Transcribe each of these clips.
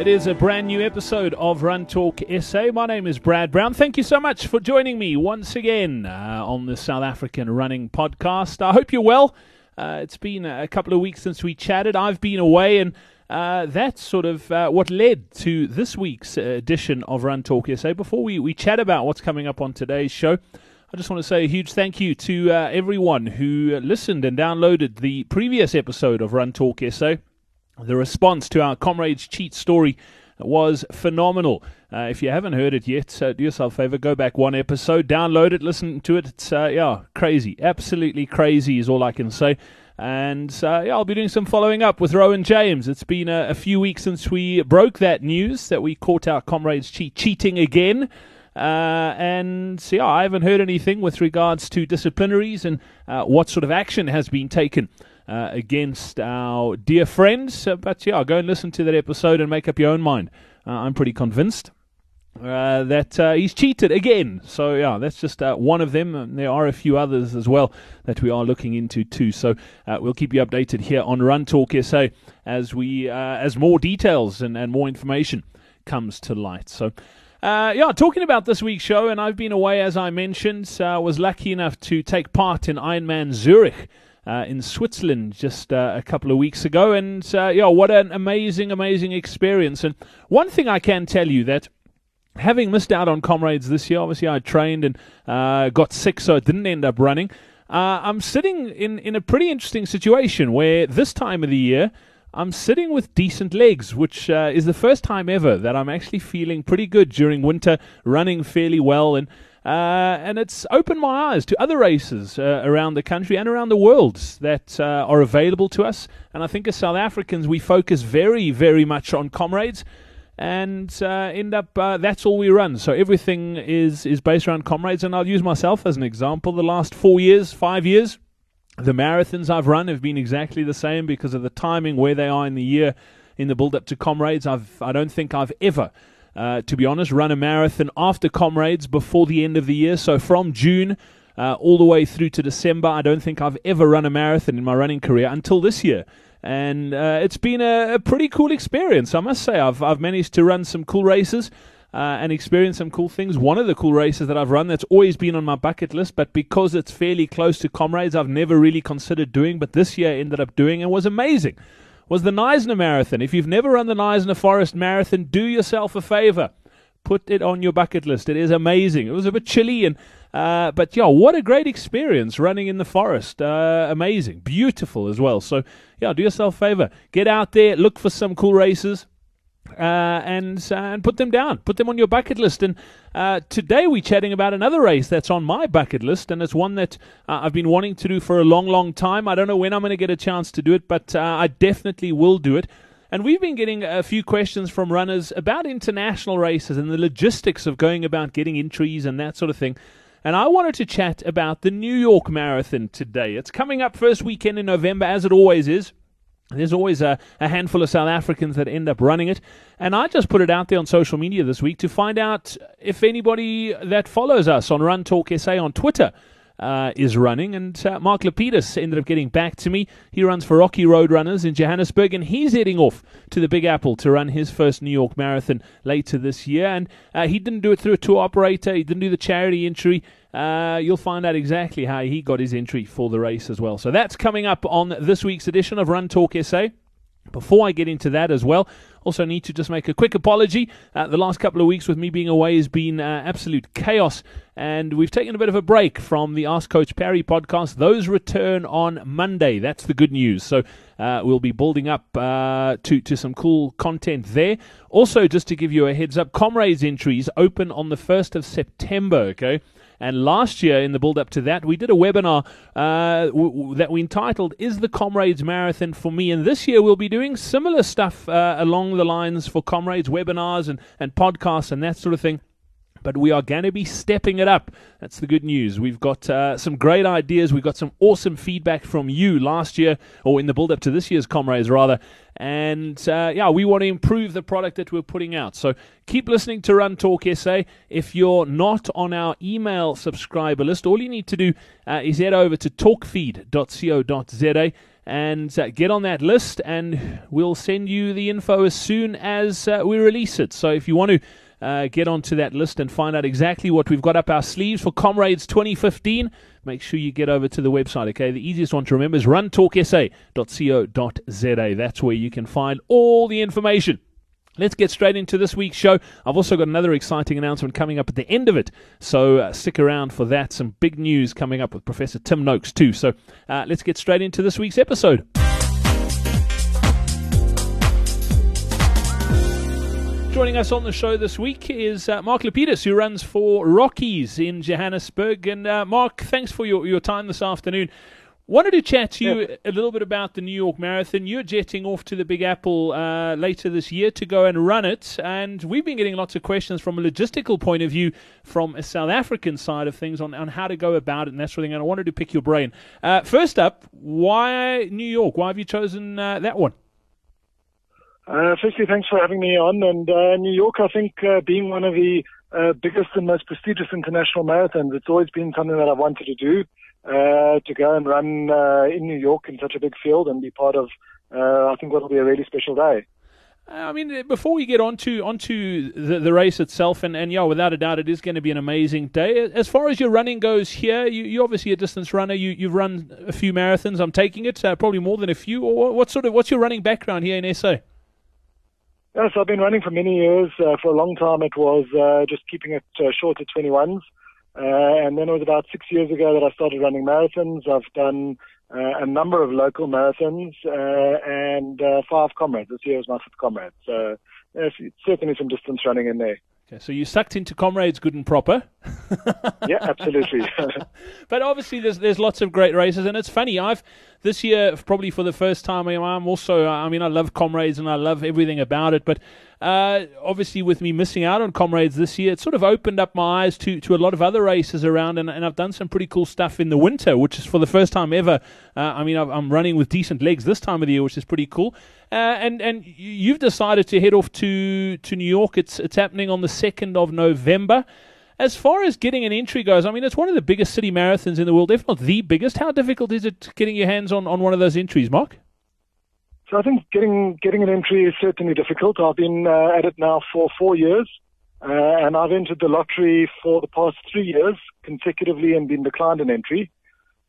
It is a brand new episode of Run Talk SA. My name is Brad Brown. Thank you so much for joining me once again uh, on the South African Running Podcast. I hope you're well. Uh, it's been a couple of weeks since we chatted. I've been away, and uh, that's sort of uh, what led to this week's edition of Run Talk SA. Before we, we chat about what's coming up on today's show, I just want to say a huge thank you to uh, everyone who listened and downloaded the previous episode of Run Talk SA. The response to our Comrades Cheat story was phenomenal. Uh, if you haven't heard it yet, uh, do yourself a favor, go back one episode, download it, listen to it. It's uh, yeah, crazy, absolutely crazy is all I can say. And uh, yeah, I'll be doing some following up with Rowan James. It's been a, a, few weeks since we broke that news that we caught our comrades cheat, cheating again. Uh, and yeah, I haven't heard anything with regards to disciplinaries and uh, what sort of action has been taken uh, against our dear friends. Uh, but yeah, go and listen to that episode and make up your own mind. Uh, I'm pretty convinced. Uh, that uh, he's cheated again. So yeah, that's just one of them. And there are a few others as well that we are looking into too. So we'll keep you updated here on Run Talk SA as we as more details and, and more information comes to light. So. Uh, yeah, talking about this week's show, and I've been away as I mentioned. Uh, was lucky enough to take part in Ironman Zurich uh, in Switzerland just uh, a couple of weeks ago. And uh, yeah, what an amazing, amazing experience. And one thing I can tell you that having missed out on comrades this year, obviously I trained and uh, got sick, so I didn't end up running. Uh, I'm sitting in, in a pretty interesting situation where this time of the year, I'm sitting with decent legs, which uh, is the first time ever that I'm actually feeling pretty good during winter, running fairly well. And uh, and it's opened my eyes to other races uh, around the country and around the world that uh, are available to us. And I think as South Africans, we focus very, very much on comrades and uh, end up uh, that's all we run. So everything is, is based around comrades. And I'll use myself as an example. The last four years, five years, the marathons I've run have been exactly the same because of the timing, where they are in the year, in the build up to comrades. I've, I don't think I've ever uh, to be honest, run a marathon after Comrades before the end of the year. So from June uh, all the way through to December, I don't think I've ever run a marathon in my running career until this year. And uh, it's been a, a, pretty cool experience, I must say. I've, I've managed to run some cool races. Uh, and experience some cool things. One of the cool races that I've run that's always been on my bucket list, but because it's fairly close to comrades, I've never really considered doing. But this year I ended up doing and was amazing was the Knysna Marathon. If you've never run the Knysna Forest Marathon, do yourself a favor. Put it on your bucket list. It is amazing. It was a bit chilly, and uh, but yeah, what a great experience running in the forest. Uh, amazing, beautiful as well. So yeah, do yourself a favor. Get out there, look for some cool races uh, and uh, and put them down, put them on your bucket list. And uh, today we're chatting about another race that's on my bucket list, and it's one that uh, I've been wanting to do for a long, long time. I don't know when I'm going to get a chance to do it, but uh, I definitely will do it. And we've been getting a few questions from runners about international races and the logistics of going about getting entries and that sort of thing. And I wanted to chat about the New York Marathon today. It's coming up first weekend in November, as it always is. There's always a, a, handful of South Africans that end up running it. And I just put it out there on social media this week to find out if anybody that follows us on Run Talk SA on Twitter uh, is running. And uh, Mark Lapidus ended up getting back to me. He runs for Rocky Road Runners in Johannesburg, and he's heading off to the Big Apple to run his first New York Marathon later this year. And uh, he didn't do it through a tour operator, he didn't do the charity entry. Uh, you'll find out exactly how he got his entry for the race as well. So that's coming up on this week's edition of Run Talk SA. Before I get into that as well, also need to just make a quick apology. Uh, the last couple of weeks with me being away has been uh, absolute chaos, and we've taken a bit of a break from the Ask Coach Parry podcast. Those return on Monday. That's the good news. So uh, we'll be building up uh, to to some cool content there. Also, just to give you a heads up, Comrades entries open on the first of September. Okay. And last year, in the build up to that, we did a webinar uh, w- w- that we entitled Is the Comrades Marathon for Me? And this year, we'll be doing similar stuff uh, along the lines for Comrades webinars and, and podcasts and that sort of thing but we are going to be stepping it up. That's the good news. We've got uh, some great ideas. We've got some awesome feedback from you last year, or in the build up to this year's Comrades, rather. And uh, yeah, we want to improve the product that we're putting out. So keep listening to Run Talk SA. If you're not on our email subscriber list, all you need to do uh, is head over to talkfeed.co.za and uh, get on that list, and we'll send you the info as soon as uh, we release it. So if you want to uh, get onto that list and find out exactly what we've got up our sleeves for Comrades 2015, make sure you get over to the website. Okay, the easiest one to remember is runtalksa.co.za. That's where you can find all the information. Let's get straight into this week's show. I've also got another exciting announcement coming up at the end of it, so uh, stick around for that. Some big news coming up with Professor Tim Noakes, too. So uh, let's get straight into this week's episode. Joining us on the show this week is uh, Mark Lapidus, who runs for Rockies in Johannesburg. And uh, Mark, thanks for your, your time this afternoon. Wanted to chat to you a little bit about the New York Marathon. You're jetting off to the Big Apple uh, later this year to go and run it, and we've been getting lots of questions from a logistical point of view, from a South African side of things, on, on how to go about it and that sort of thing. And I wanted to pick your brain. Uh, first up, why New York? Why have you chosen uh, that one? Uh, firstly, thanks for having me on. And uh, New York, I think, uh, being one of the biggest and most prestigious international marathons, it's always been something that I've wanted to do uh, to go and run uh, in New York in such a big field and be part of, uh, I think, what will be a really special day. Uh, I mean, before we get onto onto the, the race itself, and, and yeah, without a doubt, it is going to be an amazing day. As far as your running goes here, you, you're obviously a distance runner. You you've run a few marathons. I'm taking it, uh, probably more than a few. Or what sort of what's your running background here in SA? Yes, I've been running for many years. Uh, for a long time, it was uh, just keeping it uh, short to 21s. Uh, and then it was about six years ago that I started running marathons. I've done uh, a number of local marathons uh, and uh, five comrades. This year was my fifth comrade. So there's certainly some distance running in there. Okay, so you sucked into comrades good and proper. yeah, absolutely. but obviously, there's there's lots of great races, and it's funny. I've this year probably for the first time. I'm also. I mean, I love comrades and I love everything about it, but uh, obviously, with me missing out on comrades this year, it sort of opened up my eyes to, to a lot of other races around, and, and I've done some pretty cool stuff in the winter, which is for the first time ever. Uh, I mean, i am running with decent legs this time of the year, which is pretty cool. Uh, and and you've decided to head off to to New York. It's it's happening on the second of November. As far as getting an entry goes, I mean, it's one of the biggest city marathons in the world, if not the biggest. How difficult is it getting your hands on, on one of those entries, Mark? So I think getting getting an entry is certainly difficult. I've been uh, at it now for four years, uh, and I've entered the lottery for the past three years consecutively and been declined an entry.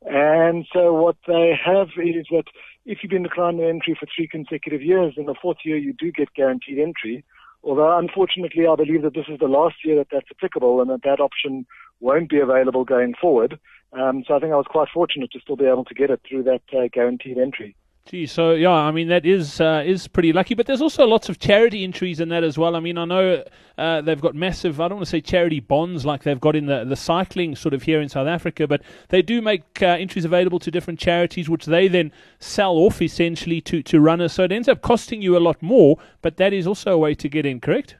And so what they have is that if you've been declined an entry for three consecutive years, in the fourth year you do get guaranteed entry. Although unfortunately, I believe that this is the last year that that's applicable and that that option won't be available going forward. Um, so I think I was quite fortunate to still be able to get it through that uh, guaranteed entry. Gee, so yeah, I mean that is uh, is pretty lucky, but there's also lots of charity entries in that as well. I mean, I know uh, they've got massive. I don't want to say charity bonds like they've got in the the cycling sort of here in South Africa, but they do make uh, entries available to different charities, which they then sell off essentially to to runners. So it ends up costing you a lot more, but that is also a way to get in, correct?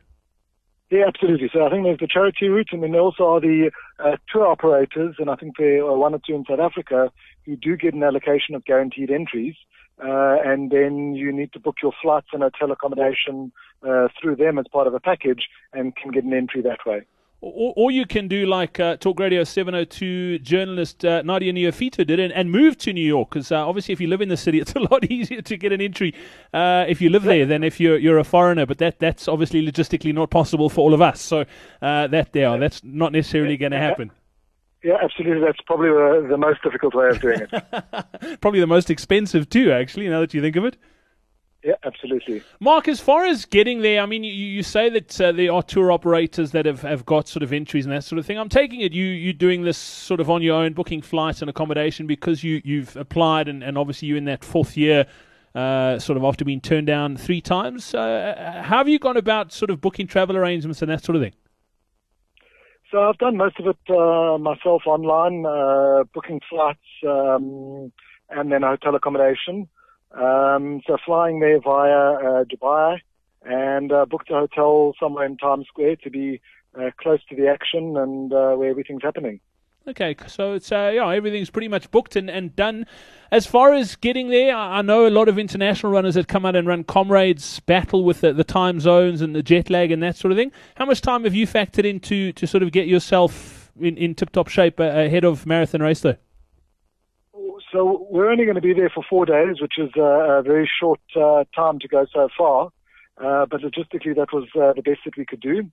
Yeah, absolutely. So I think there's the charity route, and then there also are the uh, tour operators, and I think there are one or two in South Africa who do get an allocation of guaranteed entries uh, and then you need to book your flights and hotel accommodation uh, through them as part of a package and can get an entry that way. Or, or you can do like uh, Talk Radio 702 journalist uh, Nadia Neophytou did and, and move to New York because uh, obviously if you live in the city it's a lot easier to get an entry uh, if you live there than if you're you're a foreigner but that that's obviously logistically not possible for all of us so uh, that there that's not necessarily going to happen. Yeah, absolutely. That's probably the, the most difficult way of doing it. probably the most expensive too, actually. Now that you think of it. Yeah, absolutely. Mark, as far as getting there, I mean, you, you say that uh, there are tour operators that have, have got sort of entries and that sort of thing. I'm taking it you you're doing this sort of on your own, booking flights and accommodation because you you've applied and, and obviously you're in that fourth year, uh, sort of after being turned down three times. Uh, how have you gone about sort of booking travel arrangements and that sort of thing? So I've done most of it uh, myself online, uh, booking flights um, and then hotel accommodation. Um, so flying there via uh, Dubai and uh, booked a hotel somewhere in Times Square to be uh, close to the action and uh, where everything's happening. Okay, so it's uh, yeah, everything's pretty much booked and, and done. As far as getting there, I know a lot of international runners that come out and run comrades battle with the, the time zones and the jet lag and that sort of thing. How much time have you factored into to sort of get yourself in, in tip top shape ahead of marathon race though? So we're only going to be there for four days, which is a, a very short uh, time to go so far. Uh, but logistically, that was uh, the best that we could do.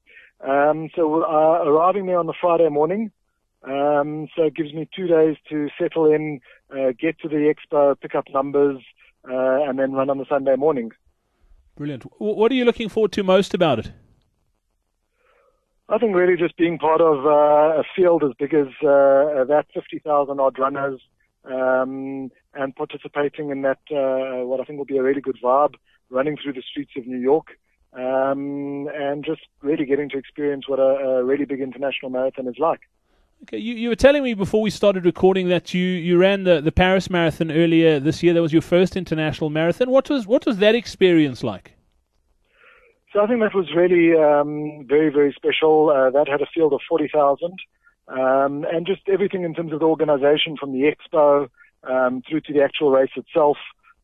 Um, so we're uh, arriving there on the Friday morning. Um, so it gives me two days to settle in, uh, get to the expo, pick up numbers, uh, and then run on the Sunday morning. Brilliant. What are you looking forward to most about it? I think really just being part of uh, a field as big as uh, that 50,000 odd runners um, and participating in that, uh, what I think will be a really good vibe, running through the streets of New York um, and just really getting to experience what a, a really big international marathon is like. Okay, you, you were telling me before we started recording that you, you ran the, the Paris Marathon earlier this year. That was your first international marathon. What was what was that experience like? So I think that was really um, very very special. Uh, that had a field of forty thousand, um, and just everything in terms of the organisation from the expo um, through to the actual race itself.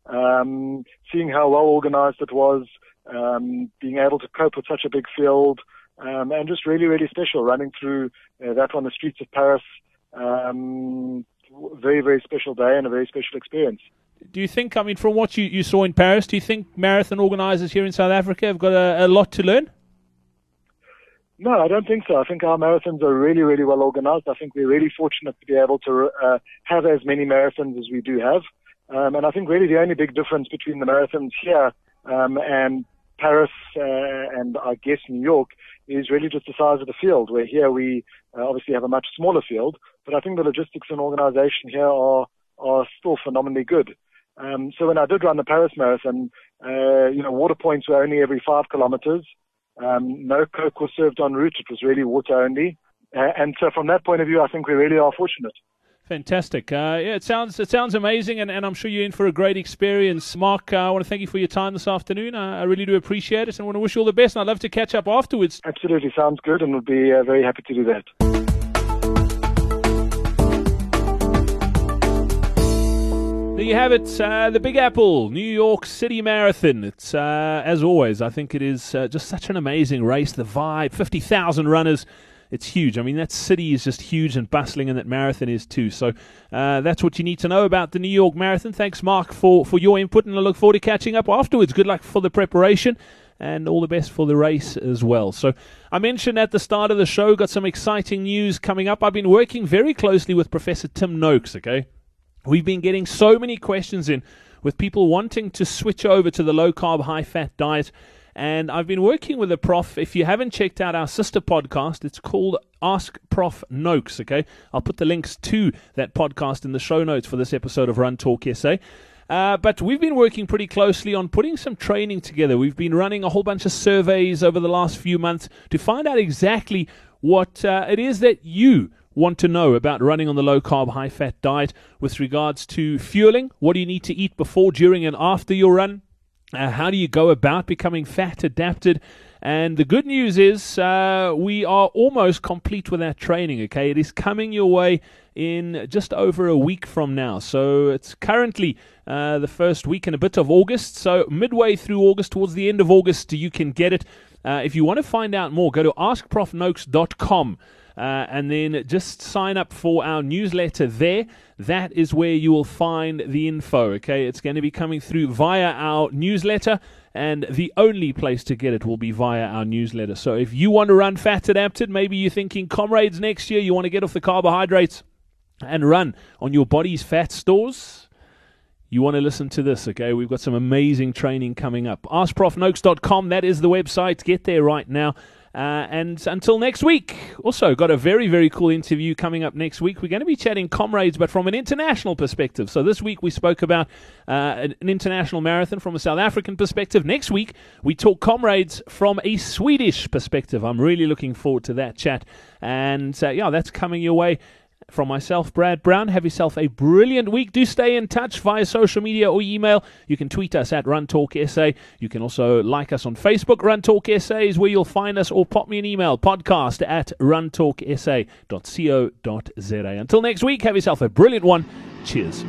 Um, seeing how well organised it was, um, being able to cope with such a big field um, and just really, really special running through uh, that on the streets of Paris. Um, very, very special day and a very special experience. Do you think, I mean, from what you, you saw in Paris, do you think marathon organisers here in South Africa have got a, a lot to learn? No, I don't think so. I think our marathons are really, really well organized. I think we're really fortunate to be able to uh, have as many marathons as we do have. Um, and I think really the only big difference between the marathons here um, and Paris uh, and I guess New York is really just the size of the field. Where here we uh, obviously have a much smaller field, but I think the logistics and organisation here are are still phenomenally good. Um, so when I did run the Paris Marathon, uh, you know, water points were only every five kilometres. Um, no coke was served en route; it was really water only. Uh, and so from that point of view, I think we really are fortunate. Fantastic. Uh, yeah, it sounds it sounds amazing, and, and I'm sure you're in for a great experience. Mark, uh, I want to thank you for your time this afternoon. Uh, I really do appreciate it, and I want to wish you all the best. And I'd love to catch up afterwards. Absolutely, sounds good, and would be uh, very happy to do that. There you have it, uh, the Big Apple New York City Marathon. It's uh, as always, I think it is just such an amazing race. The vibe, fifty thousand runners it's huge. I mean, that city is just huge and bustling, and that marathon is too. So uh, that's what you need to know about the New York Marathon. Thanks, Mark, for, for your input, and I look forward to catching up afterwards. Good luck for the preparation. And all the best for the race as well. So, I mentioned at the start of the show, got some exciting news coming up. I've been working very closely with Professor Tim Noakes, okay? We've been getting so many questions in with people wanting to switch over to the low carb, high fat diet and I've been working with a prof. If you haven't checked out our sister podcast, it's called Ask Prof Noakes. Okay, I'll put the links to that podcast in the show notes for this episode of Run Talk SA. Uh, but we've been working pretty closely on putting some training together. We've been running a whole bunch of surveys over the last few months to find out exactly what uh, it is that you want to know about running on the low carb, high fat diet with regards to fueling. What do you need to eat before, during, and after your run? Uh, how do you go about becoming fat adapted? And the good news is uh, we are almost complete with our training. Okay, it is coming your way in just over a week from now. So it's currently uh, the first week and a bit of August. So midway through August, towards the end of August, you can get it. Uh, if you want to find out more, go to askprofnoakes.com. Uh, and then just sign up for our newsletter there. That is where you will find the info. Okay, it's going to be coming through via our newsletter, and the only place to get it will be via our newsletter. So if you want to run fat adapted, maybe you're thinking comrades next year, you want to get off the carbohydrates and run on your body's fat stores. You want to listen to this, okay? We've got some amazing training coming up. AskProfNoakes.com, that is the website. Get there right now. Uh, and until next week, also got a very, very cool interview coming up next week. We're going to be chatting comrades, but from an international perspective. So this week we spoke about uh, an, international marathon from a South African perspective. Next week we talk comrades from a Swedish perspective. I'm really looking forward to that chat. And uh, yeah, that's coming your way. From myself, Brad Brown, have yourself a brilliant week. Do stay in touch via social media or email. You can tweet us at Run Talk SA. You can also like us on Facebook. Run Talk SA is where you'll find us, or pop me an email podcast at runtalksa.co.za. Until next week, have yourself a brilliant one. Cheers.